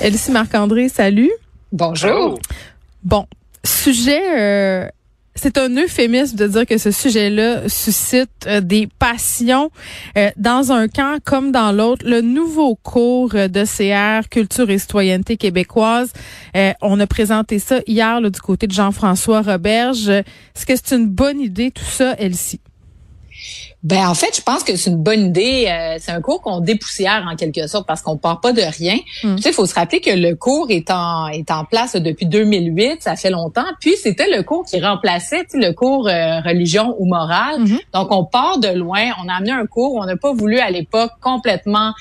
Elsie Marc-André, salut. Bonjour. Bon, sujet, euh, c'est un euphémisme de dire que ce sujet-là suscite euh, des passions euh, dans un camp comme dans l'autre. Le nouveau cours de CR Culture et citoyenneté québécoise, euh, on a présenté ça hier là, du côté de Jean-François Roberge. Est-ce que c'est une bonne idée tout ça, Elsie? Ben en fait, je pense que c'est une bonne idée. Euh, c'est un cours qu'on dépoussière en quelque sorte parce qu'on part pas de rien. Mm. Tu sais, il faut se rappeler que le cours est en est en place depuis 2008, ça fait longtemps. Puis c'était le cours qui remplaçait tu sais, le cours euh, religion ou morale. Mhm. Donc on part de loin. On a amené un cours. où On n'a pas voulu à l'époque complètement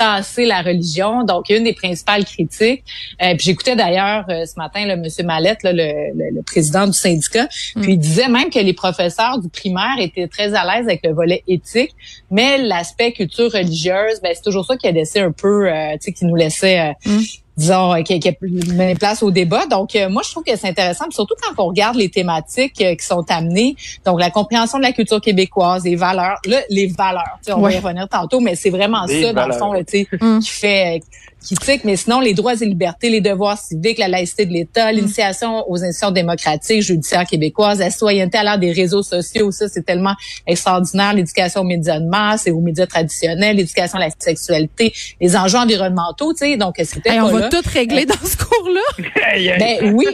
tasser la religion. Donc, une des principales critiques. Euh, puis j'écoutais d'ailleurs euh, ce matin le Monsieur Mallette, là, le, le- le président du syndicat, puis il disait même que les professeurs du primaire étaient très à l'aise avec le volet éthique, mais l'aspect culture religieuse, ben c'est toujours ça qui a laissé un peu, euh, tu sais, qui nous laissait. euh, Mm. Disons, euh, qui, qui met place au débat. Donc, euh, moi, je trouve que c'est intéressant, puis surtout quand on regarde les thématiques euh, qui sont amenées, donc la compréhension de la culture québécoise, les valeurs, là, les valeurs, tu sais, on Ouais. va y revenir tantôt, mais c'est vraiment Les ça, dans le fond, là, tu sais, Mm. qui fait, euh, qui tique, mais sinon, les droits et libertés, les devoirs civiques, la laïcité de l'État, l'initiation aux institutions démocratiques, judiciaires québécoises, la citoyenneté à l'ère des réseaux sociaux, ça, c'est tellement extraordinaire, l'éducation aux médias de masse et aux médias traditionnels, l'éducation à la sexualité, les enjeux environnementaux, tu sais, donc c'était Hey, tout régler dans ce cours-là. Ben oui,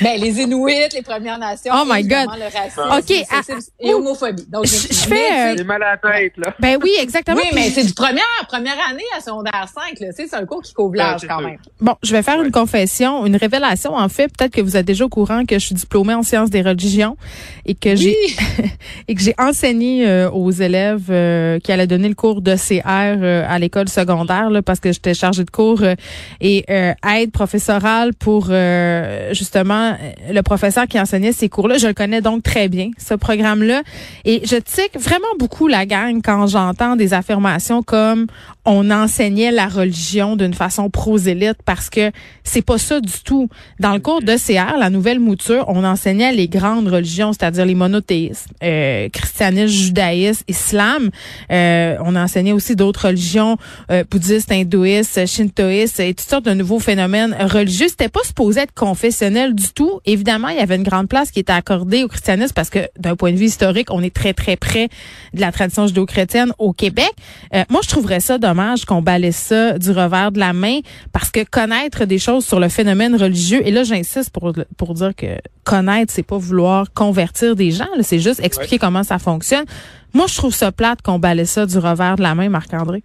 ben les Inuits, les Premières Nations, Oh my God. le racisme, OK, à- sexisme et homophobie. Donc, Je- fais, euh, J'ai mal à la tête, là. Ben oui, exactement. oui, mais c'est du première première année à secondaire 5 là, tu sais, c'est un cours qui couvre c'est quand sûr. même. Bon, je vais faire une confession, une révélation en fait. Peut-être que vous êtes déjà au courant que je suis diplômée en sciences des religions et que j'ai et que j'ai enseigné euh, aux élèves euh, qui allaient donner le cours de CR euh, à l'école secondaire là, parce que j'étais chargée de cours euh, et euh, aide professorale pour euh, justement le professeur qui enseignait ces cours-là. Je le connais donc très bien ce programme-là et je tique vraiment beaucoup la gang quand j'entends des affirmations comme on enseignait la religion d'une façon prosélyte parce que c'est pas ça du tout. Dans le cours de CR, la nouvelle mouture, on enseignait les grandes religions, c'est-à-dire les monothéismes, euh, christianisme, judaïsme, islam. Euh, on enseignait aussi d'autres religions, euh, bouddhistes, hindouistes, shintoïstes et toutes sortes de nouveaux phénomènes religieux. C'était pas supposé être confessionnel du tout. Évidemment, il y avait une grande place qui était accordée au christianisme parce que d'un point de vue historique, on est très très près de la tradition judéo-chrétienne au Québec. Euh, moi, je trouverais ça dommage qu'on balaie ça du revers de la main parce que connaître des choses sur le phénomène religieux, et là, j'insiste pour, pour dire que connaître, c'est pas vouloir convertir des gens, c'est juste expliquer comment ça fonctionne. Moi, je trouve ça plate qu'on balaie ça du revers de la main, Marc-André.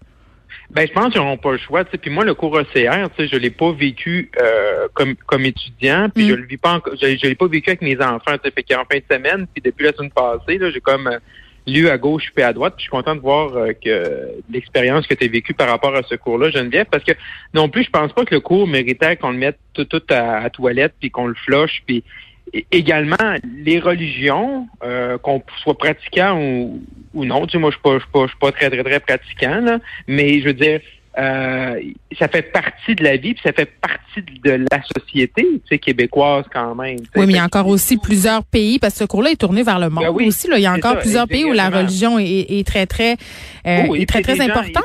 Ben, je pense qu'ils n'auront pas le choix. tu sais. Puis moi, le cours OCR, tu sais, je l'ai pas vécu euh, comme comme étudiant, puis Mm. je le vis pas encore. Je, je l'ai pas vécu avec mes enfants. tu sais. Fait qu'en fin de semaine, puis depuis la semaine passée, là, j'ai comme euh, lu à gauche puis à droite. Puis je suis content de voir euh, que l'expérience que tu as vécue par rapport à ce cours-là, Geneviève, parce que non plus, je pense pas que le cours méritait qu'on le mette tout, tout à, à toilette puis qu'on le floche puis également les religions euh, qu'on soit pratiquant ou, ou non tu sais moi je suis pas je suis pas je suis pas très très très pratiquant là mais je veux dire euh, ça fait partie de la vie puis ça fait partie de la société tu sais québécoise quand même tu sais. Oui, mais il y a encore aussi plusieurs pays, parce que ce cours-là est tourné vers le monde Ben oui, aussi. Là. Il y a encore ça, plusieurs pays où la religion est, est très, très, euh, Oh, est très, très importante.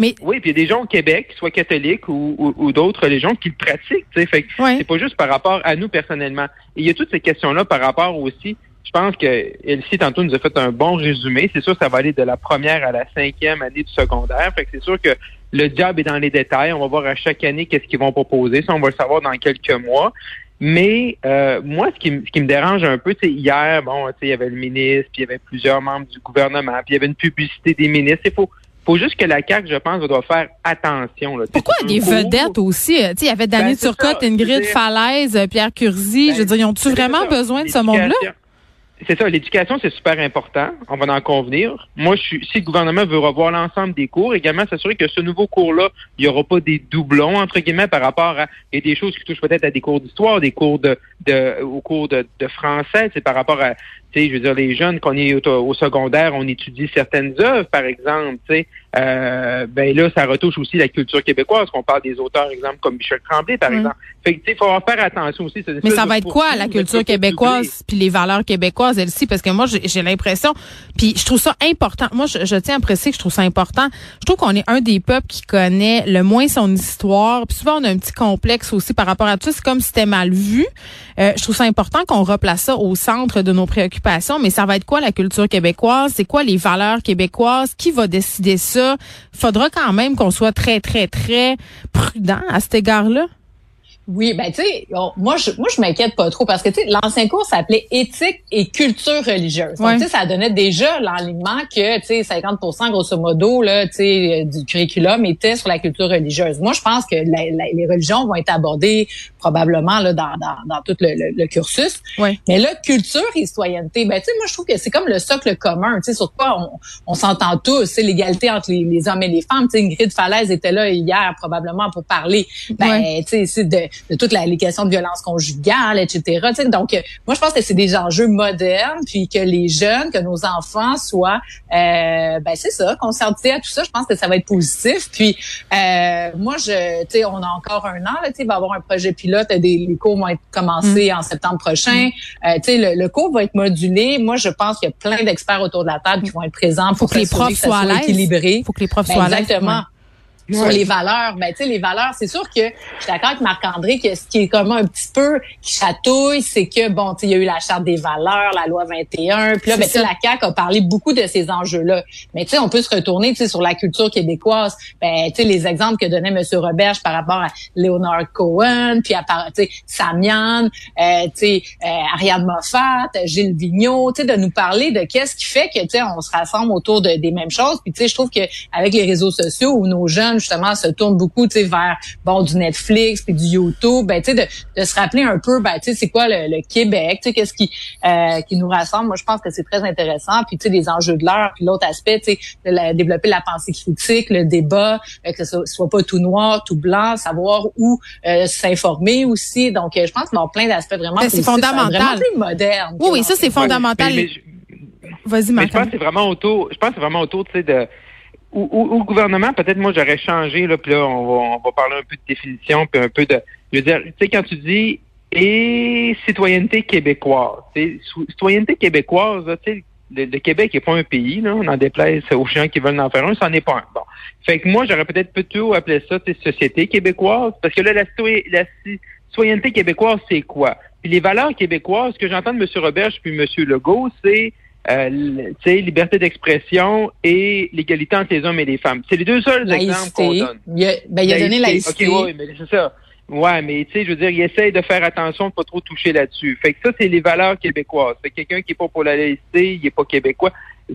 Mais oui, puis il y a des gens au Québec, soit catholiques ou, ou, ou d'autres religions, qui le pratiquent. tu sais. Fait ouais. c'est pas juste par rapport à nous personnellement. Il y a toutes ces questions-là par rapport aussi. Je pense que Elsie, tantôt, nous a fait un bon résumé. C'est sûr que ça va aller de la première à la cinquième année du secondaire. Fait que c'est sûr que le job est dans les détails. On va voir à chaque année qu'est-ce qu'ils vont proposer. Ça, on va le savoir dans quelques mois. Mais euh, moi, ce qui, ce qui me dérange un peu, c'est hier, bon, il y avait le ministre, puis il y avait plusieurs membres du gouvernement, puis il y avait une publicité des ministres. Il faut, faut juste que la CAQ, je pense, doit faire attention. Là. Pourquoi des vedettes aussi? Il y avait Danny ben, Turcotte, Ingrid Falaise, Pierre Curzi. je veux ben, dire, ils ont-tu vraiment besoin de ce monde-là? C'est ça, l'éducation, c'est super important. On va en convenir. Moi, je suis, si le gouvernement veut revoir l'ensemble des cours, également s'assurer que ce nouveau cours-là, il n'y aura pas des doublons, entre guillemets, par rapport à et des choses qui touchent peut-être à des cours d'histoire, des cours de, de au cours de, de français, c'est par rapport à tu sais, je veux dire, les jeunes, qu'on est au, secondaire, on étudie certaines œuvres, par exemple, tu sais, euh, ben là, ça retouche aussi la culture québécoise, qu'on parle des auteurs, exemple, comme Michel Tremblay, par exemple. Fait que, tu sais, il faut faire attention aussi. Mais ça va être quoi, la culture québécoise, puis les valeurs québécoises, elles-ci? Parce que moi, j'ai l'impression, puis je trouve ça important. Moi, je, tiens à préciser que je trouve ça important. Je trouve qu'on est un des peuples qui connaît le moins son histoire. Puis souvent, on a un petit complexe aussi par rapport à tout ça. C'est comme si c'était mal vu. Euh, je trouve ça important qu'on replace ça au centre de nos préoccupations mais ça va être quoi la culture québécoise? C'est quoi les valeurs québécoises? Qui va décider ça? Faudra quand même qu'on soit très, très, très prudent à cet égard-là. Oui, ben tu sais, moi je moi je m'inquiète pas trop parce que tu sais l'ancien cours s'appelait éthique et culture religieuse. Donc tu sais ça donnait déjà l'enlignement que tu sais 50% grosso modo là, tu sais du curriculum était sur la culture religieuse. Moi je pense que les religions vont être abordées probablement là dans dans, dans tout le, le, cursus. Mais là culture et citoyenneté, ben tu sais moi je trouve que c'est comme le socle commun, tu sais sur quoi on, on s'entend tous, c'est l'égalité entre les, les, hommes et les femmes. Tu sais Ingrid Falaise était là hier probablement pour parler ben tu sais c'est de de toutes les questions de violence conjugale, etc. donc, euh, moi, je pense que c'est des enjeux modernes, puis que les jeunes, que nos enfants soient, euh, ben c'est ça, concertés à tout ça. Je pense que ça va être positif. Puis, euh, moi, je, tu sais, on a encore un an, tu sais, il va y avoir un projet pilote. Des, les cours vont être commencés mm. en septembre prochain. Mm. tu sais, le, cours va être modulé. Moi, je pense qu'il y a plein d'experts autour de la table qui vont être présents pour que les profs soient, à équilibrés. Faut que les profs ben, soient à sur les valeurs. Ben, tu sais, les valeurs, c'est sûr que je suis d'accord avec Marc-André que ce qui est comme un petit peu qui chatouille, c'est que, bon, tu sais, il y a eu la Charte des valeurs, la loi 21, puis là, ben, tu sais, la CAQ a parlé beaucoup de ces enjeux-là. Mais, tu sais, on peut se retourner, tu sais, sur la culture québécoise. Ben, tu sais, les exemples que donnait M. Roberge par rapport à Leonard Cohen, puis à, tu sais, Samian, euh, tu sais, euh, Ariane Moffat, Gilles Vigneault, tu sais, de nous parler de qu'est-ce qui fait que, tu sais, on se rassemble autour de, des mêmes choses. Puis, tu sais, je trouve que avec les réseaux sociaux où nos jeunes justement se tourne beaucoup tu sais vers bon du Netflix puis du YouTube. Ben tu sais de, de, se rappeler un peu ben tu sais c'est quoi le, Québec tu sais qu'est-ce qui euh, qui nous rassemble. Moi je pense que c'est très intéressant. Puis tu sais les enjeux de l'heure puis l'autre aspect tu sais de développer la pensée critique le débat euh, que ce soit pas tout noir tout blanc savoir où euh, s'informer aussi. Donc je pense qu'il y a plein d'aspects vraiment c'est fondamental vraiment plus moderne oui oui ça c'est fondamental. Vas-y, Je pense que c'est vraiment autour, je pense c'est vraiment autour, tu sais, de, ou, le gouvernement, peut-être moi j'aurais changé, là, puis là, on va, on va parler un peu de définition, puis un peu de. Je veux dire, tu sais, quand tu dis et citoyenneté québécoise, citoyenneté québécoise, tu sais, le, Québec n'est pas un pays, là, on en déplace aux gens qui veulent en faire un, ça n'est pas un. Bon. Fait que moi, j'aurais peut-être plutôt appelé ça société québécoise, parce que là, la, la citoyenneté québécoise, c'est quoi? Puis les valeurs québécoises, ce que j'entends de M. Roberge puis M. Legault, c'est euh, liberté d'expression et l'égalité entre les hommes et les femmes. C'est les deux seuls exemples qu'on donne. Il a, ben, il a donné laïcité. OK, oui, mais c'est ça. Ouais, mais tu sais, je veux dire, il essaye de faire attention de pas trop toucher là-dessus. Fait que ça, c'est les valeurs québécoises. Fait quelqu'un qui est pas pour la laïcité, il est pas québécois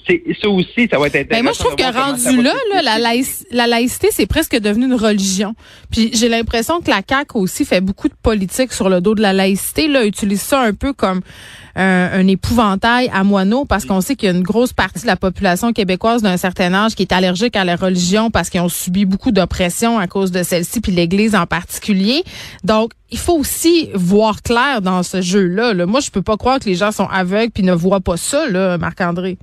c'est ça aussi, ça va être intéressant. Ben moi, je trouve que rendu là, là la, la, laïcité, c'est presque devenu une religion. Puis j'ai l'impression que la CAQ aussi fait beaucoup de politique sur le dos de la laïcité. Là, utilise ça un peu comme un épouvantail à moineaux parce qu'on sait qu'il y a une grosse partie de la population québécoise d'un certain âge qui est allergique à la religion parce qu'ils ont subi beaucoup d'oppression à cause de celle-ci, puis l'Église en particulier. Donc, il faut aussi voir clair dans ce jeu-là. Là. Moi, je peux pas croire que les gens sont aveugles puis ne voient pas ça, là, Marc-André.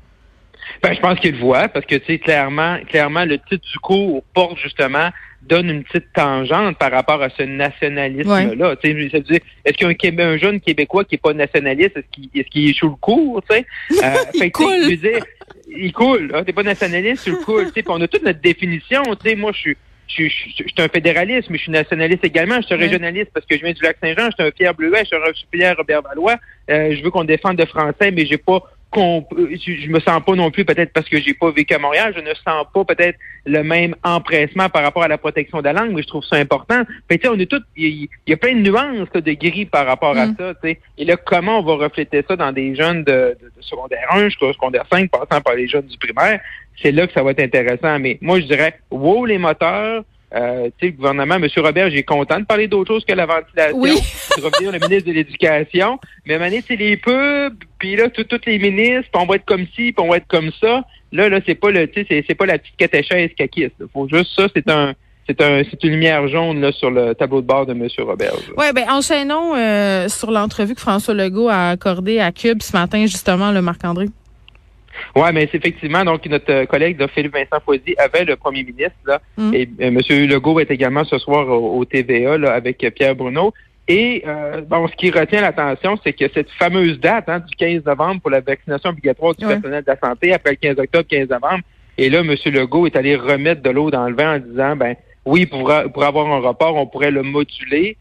Ben, je pense qu'il le voit parce que tu sais clairement, clairement le titre du cours porte justement donne une petite tangente par rapport à ce nationalisme-là. Tu sais, est-ce qu'un un jeune Québécois qui est pas nationaliste, est-ce qu'il est-ce qu'il échoue le cours, tu sais? Euh, Il coule. Dire, il coule. Hein, T'es pas nationaliste, tu le coules. Tu sais, on a toute notre définition. Tu sais, moi, je suis je, suis un fédéraliste, mais je suis nationaliste également. Je suis un régionaliste parce que je viens du lac Saint-Jean. Je suis un fier bleuet. Je suis un fier Robert Valois. Euh, je veux qu'on défende le français, mais j'ai pas je, me sens pas non plus peut-être parce que j'ai pas vécu à Montréal, je ne sens pas peut-être le même empressement par rapport à la protection de la langue, mais je trouve ça important. Tu sais, on est tout, il y, a plein de nuances de gris par rapport à mm. ça, tu sais. Et là, comment on va refléter ça dans des jeunes de, secondaire 1 jusqu'au secondaire 5, passant par les jeunes du primaire, c'est là que ça va être intéressant. Mais moi, je dirais, wow les moteurs, euh, le gouvernement, M. Robert, j'ai content de parler d'autre chose que la ventilation. Oui. revenir le ministre de l'Éducation. Mais à c'est les pubs, puis là, tous les ministres, puis on va être comme ci, puis on va être comme ça. Là, là, c'est pas le, c'est, c'est pas la petite catéchèse caquiste. Faut juste ça, c'est un c'est un, c'est une lumière jaune là, sur le tableau de bord de M. Robert. Oui, ben enchaînons euh, sur l'entrevue que François Legault a accordée à Cube ce matin, justement, le Marc-André. Oui, mais c'est effectivement, donc notre euh, collègue Philippe Vincent Foisy avait le premier ministre là, mm. et euh, M. Legault est également ce soir au, TVA là, avec Pierre Bruno. Et euh, bon, ce qui retient l'attention, c'est que cette fameuse date hein, du 15 novembre pour la vaccination obligatoire du personnel de la santé, après le 15 octobre, 15 novembre, et là, M. Legault est allé remettre de l'eau dans le vin en disant, ben oui, pour, pour avoir un report, on pourrait le moduler,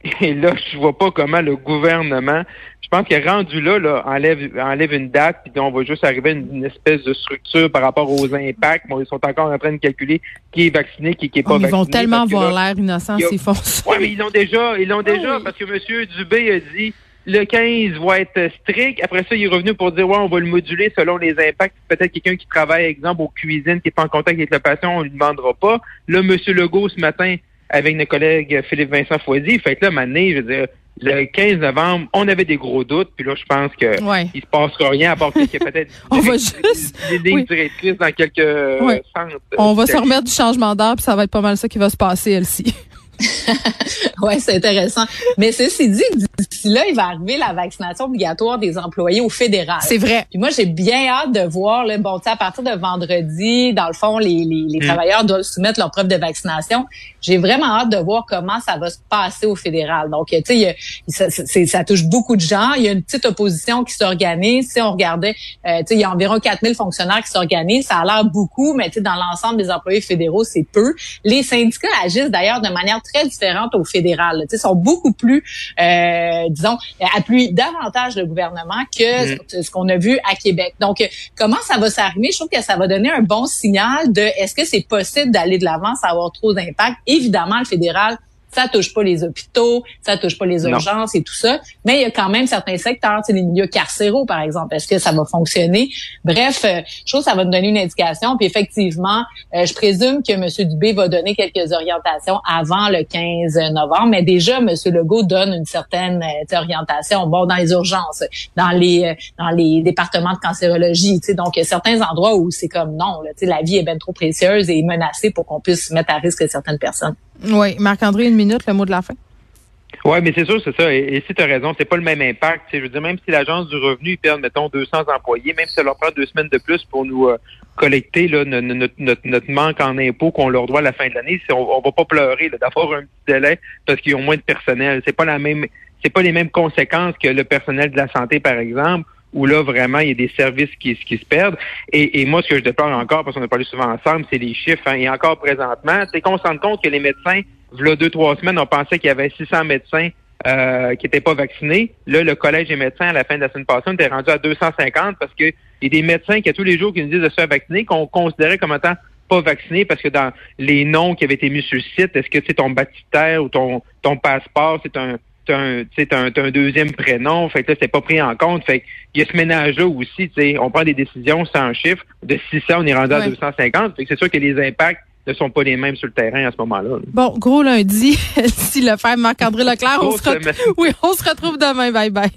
et là, je vois pas comment le gouvernement, je pense qu'il est rendu là, là enlève, enlève une date, puis on va juste arriver à une, espèce de structure par rapport aux impacts. Bon, ils sont encore en train de calculer qui est vacciné, qui, qui est pas oh, vacciné. Ils vont tellement avoir l'air innocents s'ils font ça. Oui, mais ils l'ont déjà, ils l'ont déjà, parce que M. Dubé a dit le 15 va être strict. Après ça, il est revenu pour dire, ouais, on va le moduler selon les impacts. Peut-être quelqu'un qui travaille, exemple, aux cuisines, qui est pas en contact avec le patient, on lui demandera pas. Là, M. Legault, ce matin, avec nos collègues Philippe Vincent Foisy. Fait que là, maintenant, je veux dire, le 15 novembre, on avait des gros doutes, puis là, je pense que ouais. il se passera rien à part qu'il y a peut-être on va juste... des lignes directrices dans quelques ouais. On va se remettre du changement d'heure, puis ça va être pas mal ça qui va se passer, Elsie. ouais, c'est intéressant. Mais ceci dit, d'ici là, il va arriver la vaccination obligatoire des employés au fédéral. C'est vrai. Puis moi, j'ai bien hâte de voir, là, bon, à partir de vendredi, dans le fond, les, les, les mm. travailleurs doivent soumettre leur preuve de vaccination. J'ai vraiment hâte de voir comment ça va se passer au fédéral. Donc, tu sais, ça, ça, touche beaucoup de gens. Il y a une petite opposition qui s'organise. Si on regardait, euh, tu sais, il y a environ 4000 fonctionnaires qui s'organisent. Ça a l'air beaucoup, mais tu sais, dans l'ensemble des employés fédéraux, c'est peu. Les syndicats agissent d'ailleurs de manière très différente au fédéral. Sais, sont beaucoup plus, euh, disons, appuient davantage le gouvernement que mm. ce qu'on a vu à Québec. Donc, comment ça va s'arrimer? Je trouve que ça va donner un bon signal de est-ce que c'est possible d'aller de l'avant sans avoir trop d'impact? Évidemment, le fédéral ça touche pas les hôpitaux, ça touche pas les urgences et tout ça, mais il y a quand même certains secteurs, tu sais, les milieux carcéraux par exemple. Est-ce que ça va fonctionner? Bref, euh, je trouve que ça va nous donner une indication. Puis effectivement, euh, je présume que M. Dubé va donner quelques orientations avant le 15 novembre, mais déjà M. Legault donne une certaine euh, orientation. Bon, dans les urgences, dans les dans les départements de cancérologie, tu sais, donc il y a certains endroits où c'est comme non, tu sais, la vie est bien trop précieuse et menacée pour qu'on puisse mettre à risque certaines personnes. Oui, Marc-André, une minute, le mot de la fin. Oui, mais c'est sûr, c'est ça. Et, si tu as raison, c'est pas le même impact. Je veux dire, même si l'Agence du revenu perd, mettons, 200 employés, même si ça leur prend deux semaines de plus pour nous euh, collecter notre, manque en impôts qu'on leur doit à la fin de l'année, on, on va pas pleurer d'avoir un petit délai parce qu'ils ont moins de personnel. C'est pas la même c'est pas les mêmes conséquences que le personnel de la santé, par exemple, où là, vraiment, il y a des services qui, qui se perdent. Et, moi, ce que je déplore encore, parce qu'on a parlé souvent ensemble, c'est les chiffres. Hein, et encore présentement, c'est qu'on se rend compte que les médecins, là, deux, trois semaines, on pensait qu'il y avait 600 médecins euh, qui n'étaient pas vaccinés. Là, le Collège des médecins, à la fin de la semaine passée, on était rendu à 250 parce que il y a des médecins qui, à tous les jours, qui nous disent de se faire vacciner, qu'on considérait comme étant pas vaccinés parce que dans les noms qui avaient été mis sur le site, est-ce que c'est ton baptistère ou ton, ton passeport, c'est un un, un, un deuxième prénom. Fait que là, c'est pas pris en compte. Fait il y a ce ménage-là aussi, on prend des décisions sans chiffre. De 600, on est rendu à 250. Fait que c'est sûr que les impacts ne sont pas les mêmes sur le terrain à ce moment-là. Bon, gros lundi, si le fait Marc-André Leclerc, on se, oui, on se retrouve demain. Bye bye.